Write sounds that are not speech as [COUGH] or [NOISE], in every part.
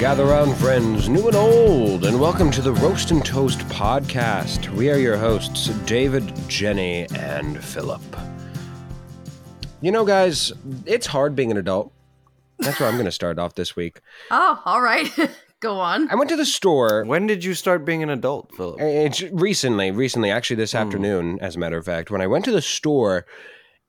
Gather round, friends, new and old, and welcome to the Roast and Toast podcast. We are your hosts, David, Jennie, and Philip. You know, guys, it's hard being an adult. That's where I'm going to start off this week. [LAUGHS] Oh, all right. [LAUGHS] Go on. I went to the store. When did you start being an adult, Philip? It's recently, recently, actually this hmm. afternoon, as a matter of fact, when I went to the store.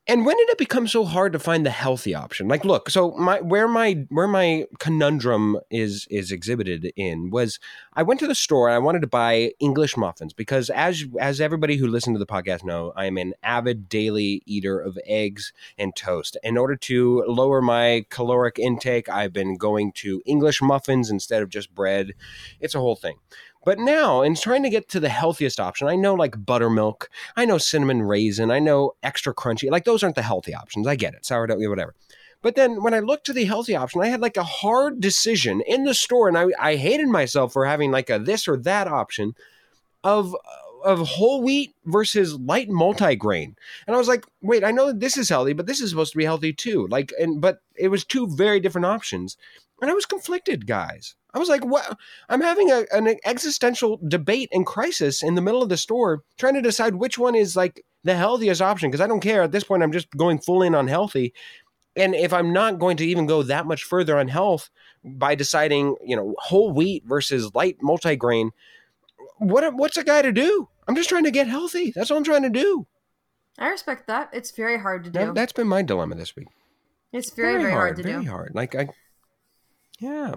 And when did it become so hard to find the healthy option? Like, look, so my where my where my conundrum is is exhibited in was I went to the store and I wanted to buy English muffins because as as everybody who listened to the podcast know, I am an avid daily eater of eggs and toast. In order to lower my caloric intake, I've been going to English muffins instead of just bread. It's a whole thing. But now, in trying to get to the healthiest option, I know like buttermilk, I know cinnamon raisin, I know extra crunchy. Like those aren't the healthy options. I get it, sourdough, whatever. But then when I looked to the healthy option, I had like a hard decision in the store, and I, I hated myself for having like a this or that option of of whole wheat versus light multigrain. And I was like, wait, I know that this is healthy, but this is supposed to be healthy too. Like, and but it was two very different options, and I was conflicted, guys. I was like, what? I'm having a, an existential debate and crisis in the middle of the store, trying to decide which one is like the healthiest option. Because I don't care at this point. I'm just going full in on healthy. And if I'm not going to even go that much further on health by deciding, you know, whole wheat versus light multigrain, what what's a guy to do? I'm just trying to get healthy. That's all I'm trying to do. I respect that. It's very hard to do. That, has been my dilemma this week. it's very, very, hard, to very do. hard. Like I, yeah.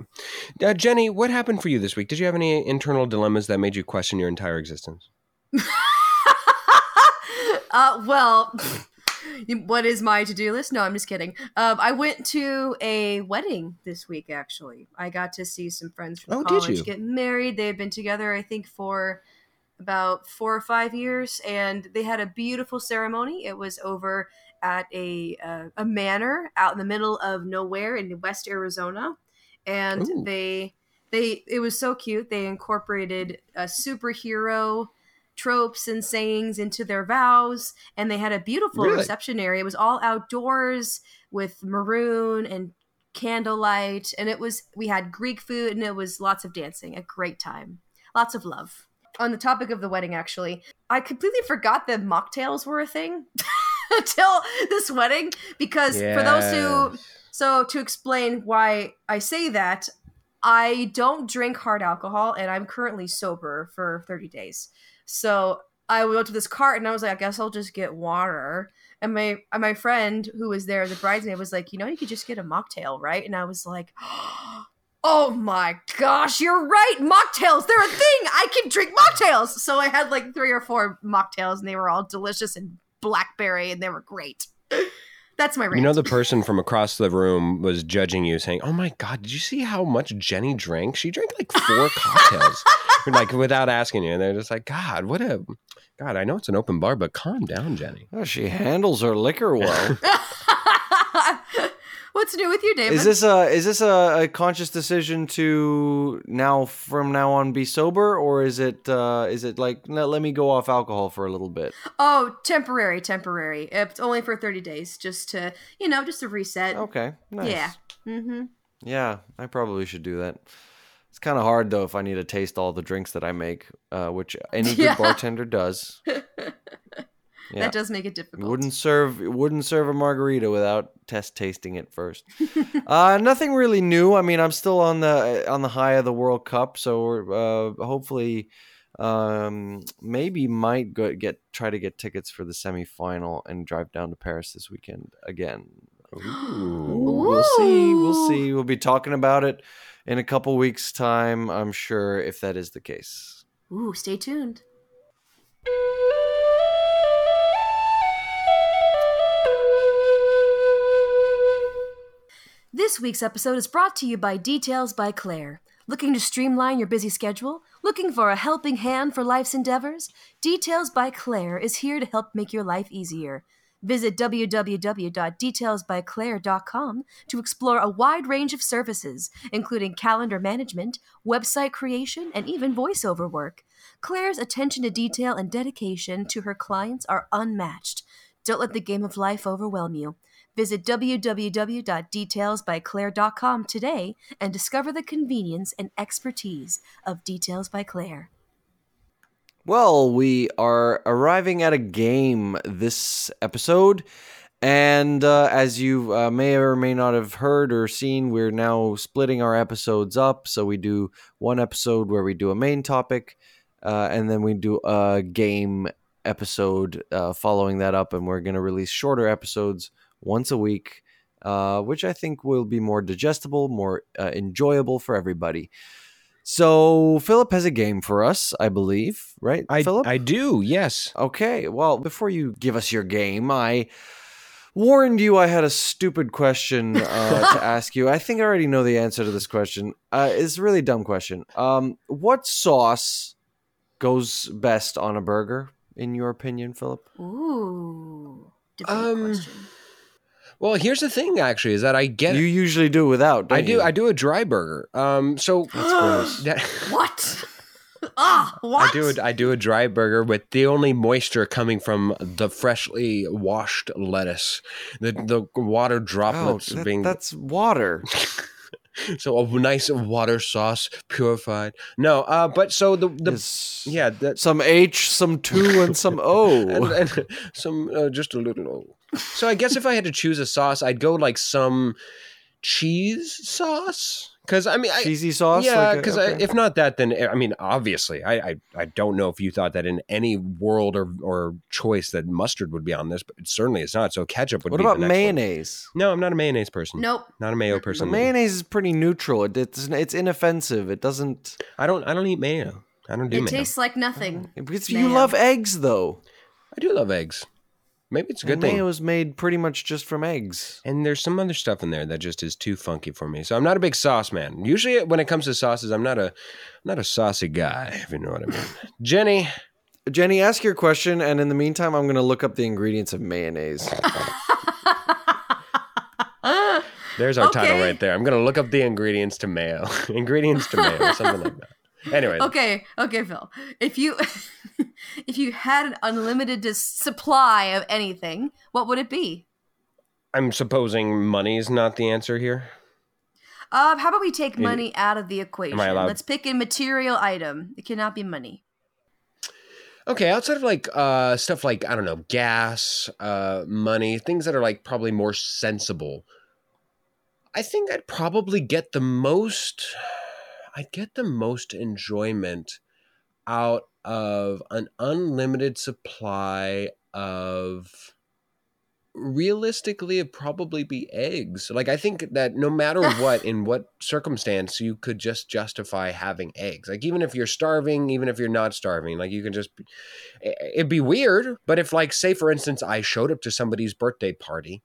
Uh, Jennie, what happened for you this week? Did you have any internal dilemmas that made you question your entire existence? [LAUGHS] uh, well, [LAUGHS] what is my to do list? No, I'm just kidding. Um, I went to a wedding this week, actually. I got to see some friends from Oh, college get married. They've been together, I think, for about four or five years, and they had a beautiful ceremony. It was over at a uh, a manor out in the middle of nowhere in West Arizona, and Ooh. they they it was so cute. They incorporated a superhero tropes and sayings into their vows, and they had a beautiful Really? reception area. It was all outdoors with maroon and candlelight, and it was we had Greek food and it was lots of dancing. A great time, lots of love. On the topic of the wedding, actually, I completely forgot that mocktails were a thing [LAUGHS] until this wedding because for those who Yes. So to explain why I say that, I don't drink hard alcohol and I'm currently sober for 30 days. So I went to this cart and I was like, I guess I'll just get water. And my my friend who was there, the bridesmaid, was like, you know, you could just get a mocktail, right? And I was like, [GASPS] oh my gosh, you're right. Mocktails, they're a thing. I can drink mocktails. So I had like three or four mocktails and they were all delicious and blackberry and they were great. That's my rant. You know, the person from across the room was judging you, saying, "Oh my God, did you see how much Jennie drank? She drank like four [LAUGHS] cocktails, like without asking you." And they're just like, "God, what a God! I know it's an open bar, but calm down, Jennie." Oh, she handles her liquor well. [LAUGHS] What's new with you, David? is this a is this a, a conscious decision to now from now on be sober, or is it uh, is it like no, let me go off alcohol for a little bit? Oh, temporary, temporary. It's only for 30 days, just to, you know, just to reset. Okay, nice. Yeah. Mm-hmm. Yeah, I probably should do that. It's kind of hard though if I need to taste all the drinks that I make, uh, which any [LAUGHS] good Yeah. bartender does. [LAUGHS] Yeah. That does make it difficult. wouldn't serve wouldn't serve a margarita without test tasting it first. [LAUGHS] uh, nothing really new. I mean, I'm still on the on the high of the World Cup, so we're, uh, hopefully, um, maybe might go, get try to get tickets for the semifinal and drive down to Paris this weekend again. Ooh. We'll see. We'll see. We'll be talking about it in a couple weeks' time. I'm sure if that is the case. Ooh, stay tuned. This week's episode is brought to you by Details by Claire. Looking to streamline your busy schedule? Looking for a helping hand for life's endeavors? Details by Claire is here to help make your life easier. Visit www.detailsbyclaire.com to explore a wide range of services, including calendar management, website creation, and even voiceover work. Claire's attention to detail and dedication to her clients are unmatched. Don't let the game of life overwhelm you. Visit www.detailsbyclaire.com today and discover the convenience and expertise of Details by Claire. Well, we are arriving at a game this episode. And uh, as you uh, may or may not have heard or seen, we're now splitting our episodes up. So we do one episode where we do a main topic, uh, and then we do a game episode uh, following that up. And we're going to release shorter episodes once a week, uh, which I think will be more digestible, more uh, enjoyable for everybody. So Philip has a game for us, I believe, right? I, Philip? I do, yes. Okay, well, before you give us your game, I warned you I had a stupid question uh, [LAUGHS] to ask you. I think I already know the answer to this question. Uh, it's a really dumb question. Um, what sauce goes best on a burger, in your opinion, Philip? Ooh. Debate Um, question. Well, here's the thing, actually, is that I get You usually do without. I don't do. you? I do a dry burger. Um, so [GASPS] That's [LAUGHS] that- What? ah, what? I do. A, I do a dry burger with the only moisture coming from the freshly washed lettuce, the the water Oh, droplets that- being that's water. [LAUGHS] so a nice water sauce purified. No, uh, but so the the Yes. yeah that Some H, some two, and some O. [LAUGHS] and, and some uh, just a little. O. So I guess if I had to choose a sauce, I'd go like some cheese sauce. Because I mean, I, Cheesy sauce. Yeah, like because okay. if not that, then eh, I mean, obviously, I, I I don't know if you thought that in any world or or choice that mustard would be on this, but it certainly is not. So ketchup would. what be about the next one. mayonnaise? No, I'm not a mayonnaise person. Nope. not a mayo person. mayonnaise is pretty neutral. It, it's it's inoffensive. It doesn't. I don't. I don't eat mayo. I don't do It mayo. tastes like nothing. Because Mayo. you love eggs, though. I do love eggs. Maybe it's a good and thing. mayo is made pretty much just from eggs. And there's some other stuff in there that just is too funky for me. So I'm not a big sauce man. Usually, when it comes to sauces, I'm not a not a saucy guy. If you know what I mean. [LAUGHS] Jennie, Jennie, ask your question, and in the meantime, I'm going to look up the ingredients of mayonnaise. [LAUGHS] there's our title right there. I'm gonna look up the ingredients to mayo. [LAUGHS] ingredients to mayo, something like that. Anyway, Okay, okay, Phil. If you [LAUGHS] if you had an unlimited dis- supply of anything, what would it be? I'm supposing money is not the answer here. Um, how about we take money out of the equation? allowed- Let's pick a material item. It cannot be money. Okay, outside of like uh stuff like I don't know, gas, uh money, things that are like probably more sensible. I think I'd probably get the most I'd get the most enjoyment out of an unlimited supply of realistically it'd probably be eggs. Like i think that no matter [LAUGHS] what in what circumstance you could just justify having eggs. Like even if you're starving even if you're not starving like you can just it'd be weird but if like say for instance i showed up to somebody's birthday party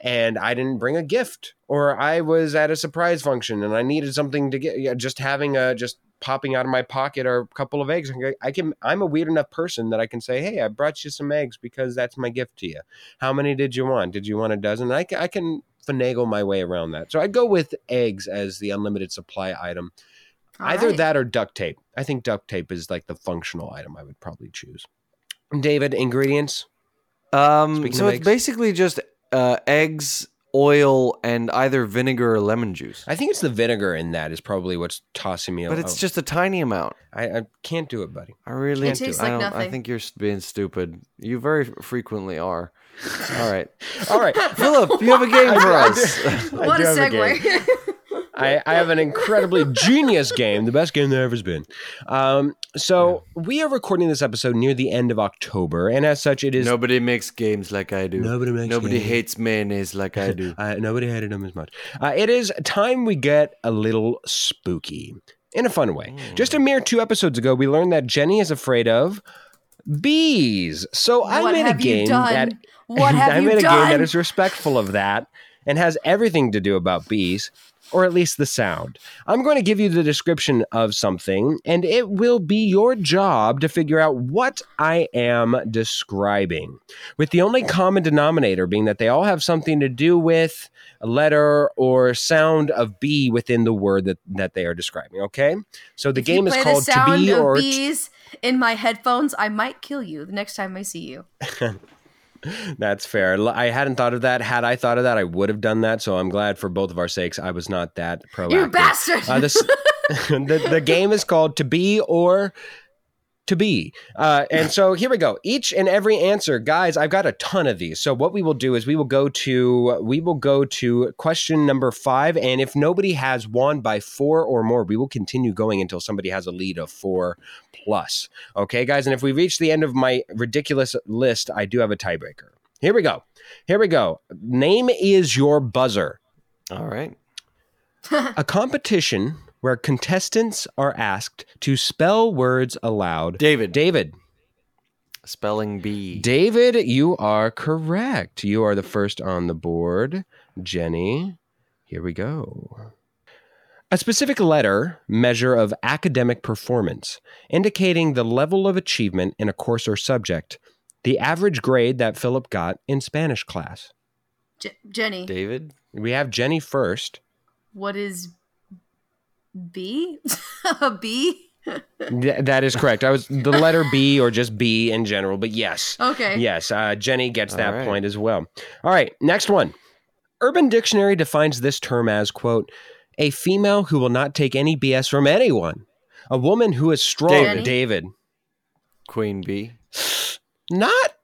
and i didn't bring a gift or i was at a surprise function and i needed something to get yeah, just having a just popping out of my pocket are a couple of eggs i can i'm a weird enough person that i can say hey i brought you some eggs because that's my gift to you how many did you want did you want a dozen i can, I can finagle my way around that so i'd go with eggs as the unlimited supply item All Either right. that or duct tape. I think duct tape is like the functional item I would probably choose. David, ingredients? Um, Speaking so it's eggs. basically just uh, eggs, oil, and either vinegar or lemon juice. I think it's the vinegar in that is probably what's tossing me over. But out. it's just a tiny amount. I, I can't do it, buddy. I really It tastes I like don't- I nothing. think you're being stupid. You very frequently are. [LAUGHS] All right, All right. Philip, you have a game for do- [LAUGHS] I us. do- I what do a have a game. segue. I, I have an incredibly genius game, the best game there ever's been. Um, so we are recording this episode near the end of October, and as such, it is Nobody makes games like I do. Nobody makes Nobody games. hates mayonnaise like I do. [LAUGHS] Uh, nobody hated them as much. Uh, it is time we get a little spooky in a fun way. Just a mere two episodes ago, we learned that Jennie is afraid of bees. So I what made have a game done? that [LAUGHS] what have I you made a done? game that is respectful of that and has everything to do about bees, or at least the sound. I'm going to give you the description of something, and it will be your job to figure out what I am describing. With the only common denominator being that they all have something to do with a letter or sound of B within the word that, that they are describing. Okay? So the If game is called To Be or bees in my headphones, I might kill you the next time I see you. [LAUGHS] That's fair. I hadn't thought of that. Had I thought of that, I would have done that. So I'm glad for both of our sakes, I was not that proactive. You bastard! Uh, this, [LAUGHS] [LAUGHS] the, the game is called To Be or To Be. Uh, and so here we go. Each and every answer, guys, I've got a ton of these. So what we will do is we will go to we will go to question number five. And if nobody has won by four or more, we will continue going until somebody has a lead of four plus. Okay, guys. And if we reach the end of my ridiculous list, I do have a tiebreaker. Here we go. Here we go. Name is your buzzer All right. [LAUGHS] a competition where contestants are asked to spell words aloud. David. David. Spelling bee. David, you are correct. You are the first on the board. Jennie, here we go. A specific letter measure of academic performance, indicating the level of achievement in a course or subject. The average grade that Philip got in Spanish class. Je- Jennie, David. We have Jennie first. what is B? [LAUGHS] a B? Th- that is correct. I was the letter B or just B in general, but yes. Okay. Yes, uh, Jennie gets that All right. point as well. All right, next one. Urban Dictionary defines this term as, quote, a female who will not take any BS from anyone. A woman who is strong. David. David. Queen B. Not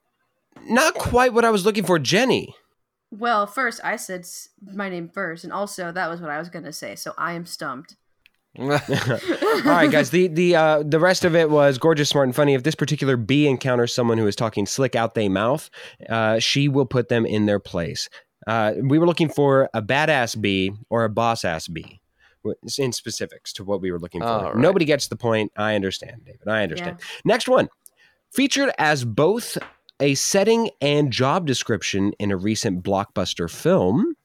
not quite what I was looking for, Jennie. Well, first I said my name first, and also that was what I was gonna say. So I am stumped. [LAUGHS] All right, guys. The the uh, the rest of it was gorgeous, smart, and funny. If this particular bee encounters someone who is talking slick out they mouth, uh, she will put them in their place. Uh, we were looking for a badass bee or a boss ass bee. In specifics to what we were looking for. All right. Nobody gets the point. I understand, David. I understand. Next one. Featured as both a setting and job description in a recent blockbuster film,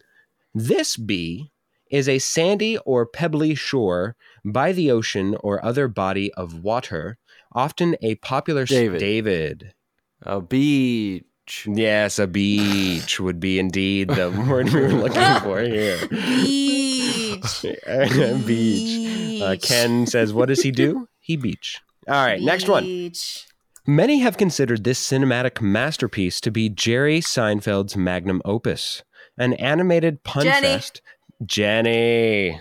this bee is a sandy or pebbly shore by the ocean or other body of water, often a popular s- David. David. A beach. Yes, a beach would be indeed the [LAUGHS] word we were looking for here. Beach. [LAUGHS] beach. Uh, Ken says, "What does he do? He beach." All right, next one. Beach. Many have considered this cinematic masterpiece to be Jerry Seinfeld's magnum opus, an animated pun Jennie. fest. Jennie.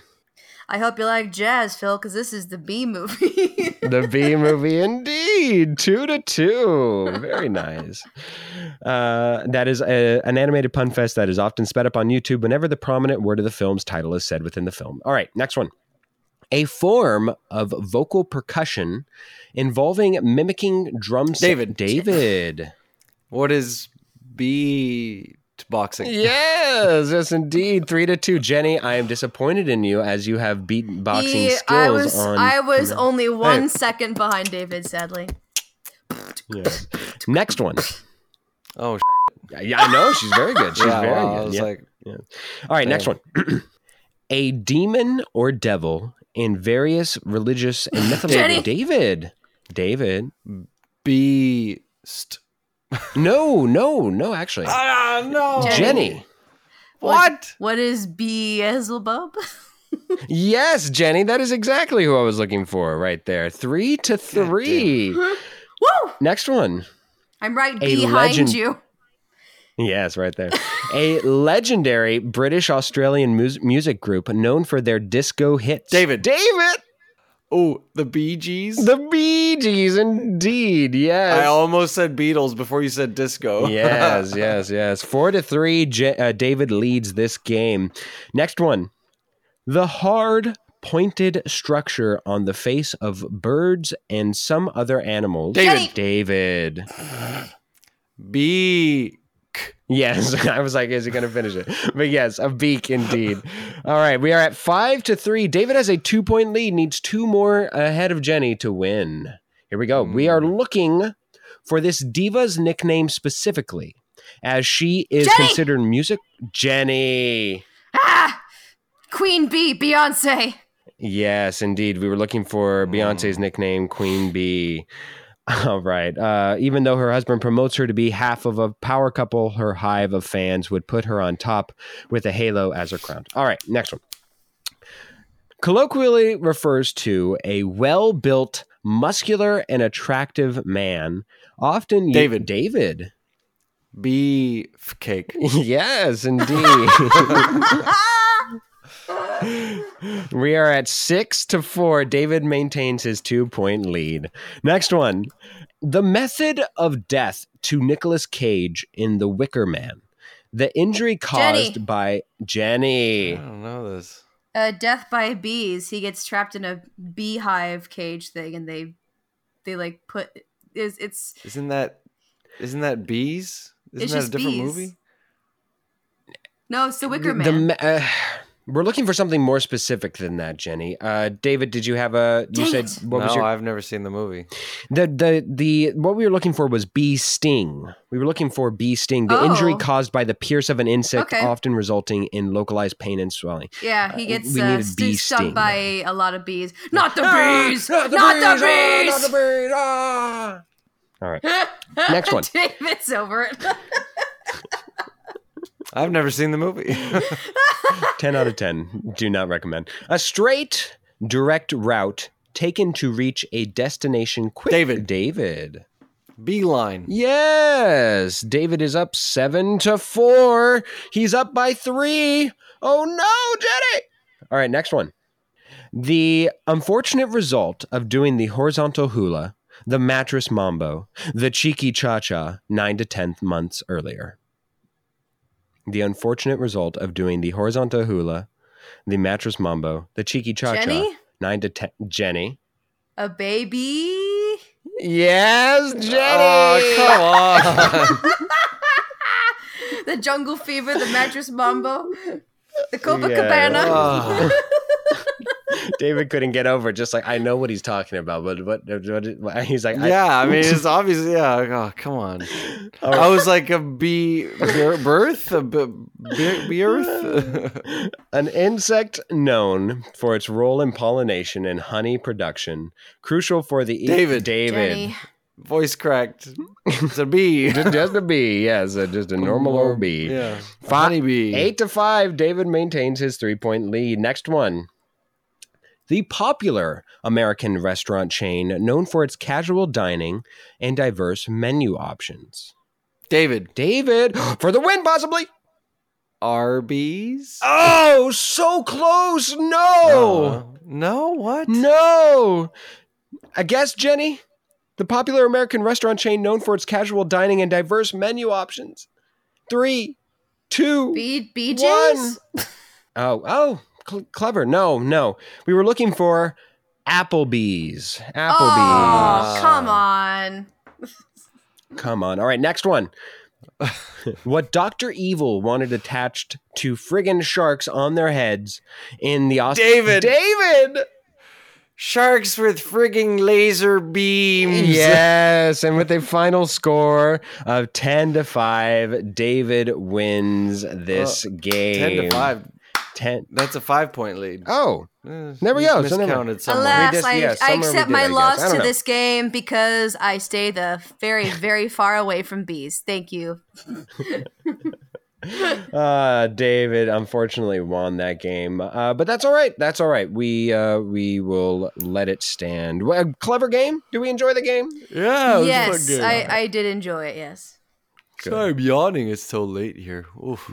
I hope you like jazz, Phil, because this is the B movie. [LAUGHS] the B movie, indeed. Two to two. Very nice. Uh, that is a, an animated pun fest that is often sped up on YouTube whenever the prominent word of the film's title is said within the film. All right, next one. A form of vocal percussion involving mimicking drum set- David. David. What is beat boxing? Yes, yes, indeed. Three to two. Jennie, I am disappointed in you as you have beaten boxing E- skills I was on. I was only one Hey. second behind David, sadly. Yes. Next one. Oh, sh- Yeah, I know she's very good. She's yeah, very wow, I good. was Yeah. like, All right, next one. [CLEARS THROAT] a demon or devil in various religious and [LAUGHS] mythological. David. David. beast. No, no, no. Actually, Ah, no. Jennie. Jennie. What? What is Beelzebub? [LAUGHS] Yes, Jennie. That is exactly who I was looking for. Right there. Three to three. Woo! Next one. I'm right A behind legend- you. Yes, right there. a legendary British Australian mus- music group known for their disco hits. David. David. Oh, the Bee Gees? The Bee Gees, indeed. Yes. I almost said Beatles before you said disco. [LAUGHS] yes, yes, yes. Four to three. J- uh, David leads this game. Next one. The hard, pointed structure on the face of birds and some other animals. David. David. Beak. Yes, [LAUGHS] I was like, is he going to finish it? But yes, a beak indeed. All right, we are at five to three. David has a two point lead, needs two more ahead of Jennie to win. Here we go. We are looking for this diva's nickname specifically, as she is Jennie! considered music. Jennie. Ah! Queen Bee, Beyonce. Yes, indeed. We were looking for Beyonce's nickname, Queen Bee. [LAUGHS] All right. Uh, even though her husband promotes her to be half of a power couple, her hive of fans would put her on top with a halo as her crown. All right, next one. Colloquially refers to a well built, muscular, and attractive man, often. David. David. Beef cake. [LAUGHS] yes, indeed. [LAUGHS] we are at six to four. David maintains his two point lead. Next one. The method of death to Nicolas Cage in The Wicker Man. The injury caused Jennie. by Jennie. I don't know this. uh, death by bees. He gets trapped in a beehive cage thing, and they they like put is it's Isn't that isn't that bees? Isn't It's that a different bees. movie? no, it's the Wicker Man. me- uh, we're looking for something more specific than that, Jennie. Uh, David, did you have a? You Dang said it. what was no, your I've never seen the movie. the the the what we were looking for was bee sting. We were looking for bee sting, the injury Oh. caused by the pierce of an insect, Okay. often resulting in localized pain and swelling. yeah, he Uh, gets we uh, needed bee st- stung sting. by a lot of bees. [LAUGHS] Not the Ah, bees! Not the bees! not the bees! ah! All right, [LAUGHS] Next one. David's over it. [LAUGHS] I've never seen the movie. Ten out of ten. Do not recommend. A straight, direct route taken to reach a destination quick. David. David. Beeline. Yes, David is up seven to four. He's up by three. Oh no, Jennie! All right, next one. The unfortunate result of doing the horizontal hula, the mattress mambo, the cheeky cha cha nine to ten months earlier. The unfortunate result of doing the horizontal hula, the mattress mambo, the cheeky cha cha Jennie? nine to ten. Jennie. A baby? Yes, oh, Jennie. Oh, come on. [LAUGHS] the jungle fever, the mattress mambo, the Yeah. Copacabana. [LAUGHS] Oh. David couldn't get over. Just like I know what he's talking about, but what? what, what he's like, yeah, I mean, [LAUGHS] it's obviously, yeah. Oh, come on. All I was like a bee bir- birth, a b- be- be earth. [LAUGHS] an insect known for its role in pollination and honey production, crucial for the e- David. David, Jennie. Voice cracked. It's a bee. [LAUGHS] just, just a bee, yes, uh, just a normal old bee. Yeah. Fi- Honey bee. Eight to five, David maintains his three point lead. Next one. The popular American restaurant chain known for its casual dining and diverse menu options. David. David, [GASPS] for the win, possibly. Arby's. Oh, so close. No. Uh, no, what? No. I guess, Jennie, the popular American restaurant chain known for its casual dining and diverse menu options. Three, two, B- BJ's? Oh, oh, cl- clever. No, no. We were looking for Applebee's. Applebee's. Oh, come on. [LAUGHS] Come on. All right, next one. [LAUGHS] what Dr. Evil wanted attached to friggin' sharks on their heads in the Aust- David. David! Sharks with frigging laser beams. Yes, and with a final score of 10 to 5, David wins this game. 10 to 5. 10. That's a five point lead. Oh, Eh, There we go. So never- Miscounted somewhere. Alas, just- I, yeah, I somewhere we accept did, my I loss to know. this game because I stay the very, [LAUGHS] very far away from bees. Thank you. [LAUGHS] uh, David unfortunately won that game, uh, but that's all right. That's all right. We uh, we will let it stand. Well, clever game. Do we enjoy the game? Yeah, it was yes, fucking- I, I did enjoy it. Yes. Sorry, I'm yawning. It's so late here. Oof.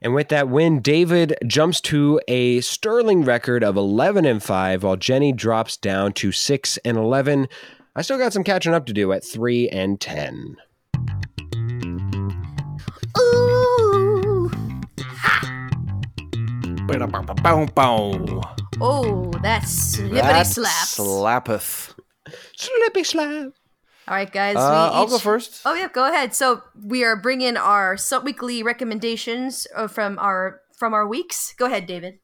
And with that win, David jumps to a sterling record of 11 and 5, while Jennie drops down to 6 and 11. I still got some catching up to do at 3 and 10. Ooh. Bow. Oh, that's slippity slap. That slaps. slappeth. Slippy slap. All right, guys. Uh, we I'll go first. Oh yeah, go ahead. So we are bringing our sub-weekly recommendations uh, from our from our weeks. Go ahead, David.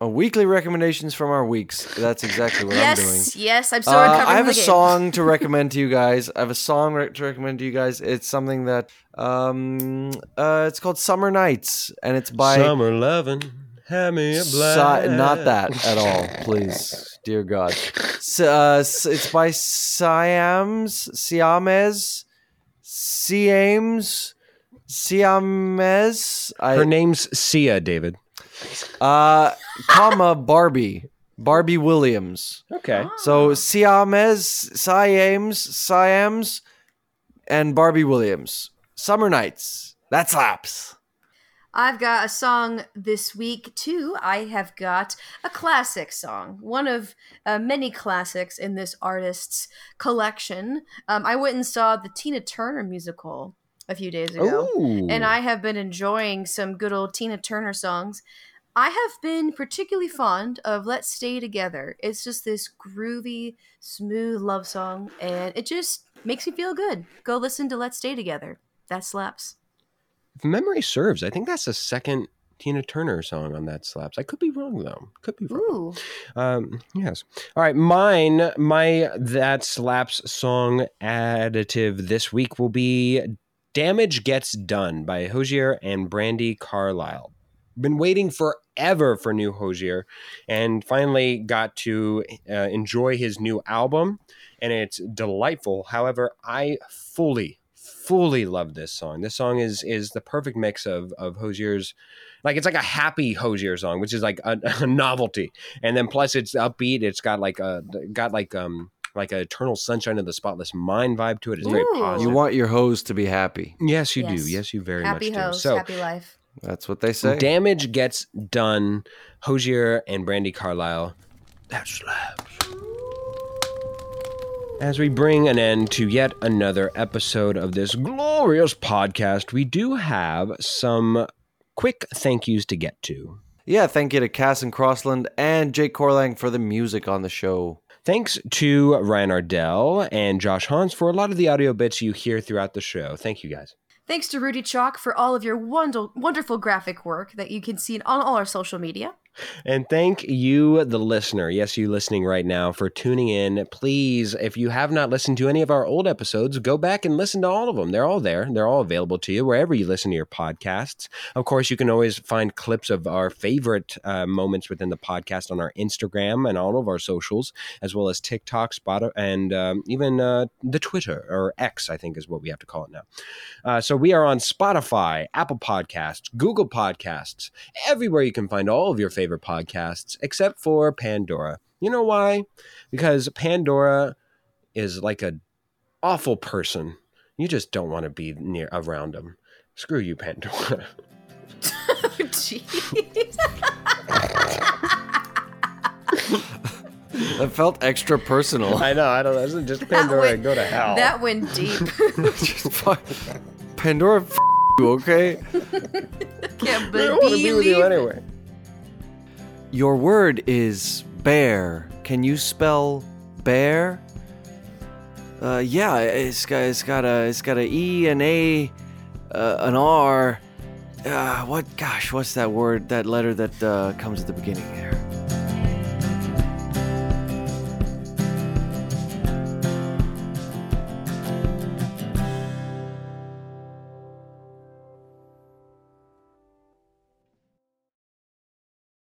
Uh, weekly recommendations from our weeks. That's exactly what yes, I'm doing. yes. yes. I'm still Uh, recovering I have from a game. song to [LAUGHS] recommend to you guys. I have a song re- to recommend to you guys. It's something that um uh it's called Summer Nights and it's by Summer loving. A. Si- not that at all, please, dear God. S- uh, it's by Siams, Siamez, Siames, Siamez. I, Her name's Sia, David. uh, comma Barbie, Barbie Williams. Okay. So Siamez, Siames, Siams, and Barbie Williams. Summer Nights. That slaps. I've got a song this week too. I have got a classic song, one of uh, many classics in this artist's collection. Um, I went and saw the Tina Turner musical a few days ago, Ooh. and I have been enjoying some good old Tina Turner songs. I have been particularly fond of Let's Stay Together. It's just this groovy, smooth love song, and it just makes me feel good. Go listen to Let's Stay Together. That slaps. If memory serves, I think that's the second Tina Turner song on that slaps. I could be wrong though. Could be wrong. Um, yes. All right. Mine, my that slaps song additive this week will be "Damage Gets Done" by Hozier and Brandi Carlile. Been waiting forever for new Hozier, and finally got to uh, enjoy his new album, and it's delightful. However, I fully, fully love this song. This song is is the perfect mix of of Hozier's like it's like a happy Hozier song, which is like a, [LAUGHS] a novelty, and then plus it's upbeat. It's got like a got like um like a eternal sunshine of the spotless mind vibe to it. It's very Ooh. positive. You want your hose to be happy. yes, you do. Yes. Yes, you very happy much do. host, So happy life. That's what they say. damage gets done. Hozier and Brandi Carlile. That's slaps. As we bring an end to yet another episode of this glorious podcast, we do have some quick thank yous to get to. Yeah, thank you to Cass and Crossland and Jake Corlang for the music on the show. Thanks to Ryan Ardell and Josh Hans for a lot of the audio bits you hear throughout the show. Thank you guys. Thanks to Rudy Chalk for all of your wonder- wonderful graphic work that you can see on all our social media. And thank you, the listener. Yes, you listening right now for tuning in. Please, if you have not listened to any of our old episodes, go back and listen to all of them. They're all there. They're all available to you wherever you listen to your podcasts. Of course, you can always find clips of our favorite uh, moments within the podcast on our Instagram and all of our socials, as well as TikTok, Spotify, and um, even uh, the Twitter or X, I think is what we have to call it now. Uh, so we are on Spotify, Apple Podcasts, Google Podcasts, everywhere you can find all of your favorite podcasts, except for Pandora. You know why? Because Pandora is like a awful person. You just don't want to be near around them. Screw you, Pandora. Jeez. [LAUGHS] [LAUGHS] That felt extra personal. I know. I don't know. It's just That Pandora. went- go to hell. That went deep. [LAUGHS] Just fuck- Pandora, f- you, okay? Can't believe I don't want to be with you anyway. Your word is bear. Can you spell bear? Uh, yeah, it's got it's got a it's got a e an a, uh, an r. Uh, what? Gosh, what's that word? That letter that uh, comes at the beginning?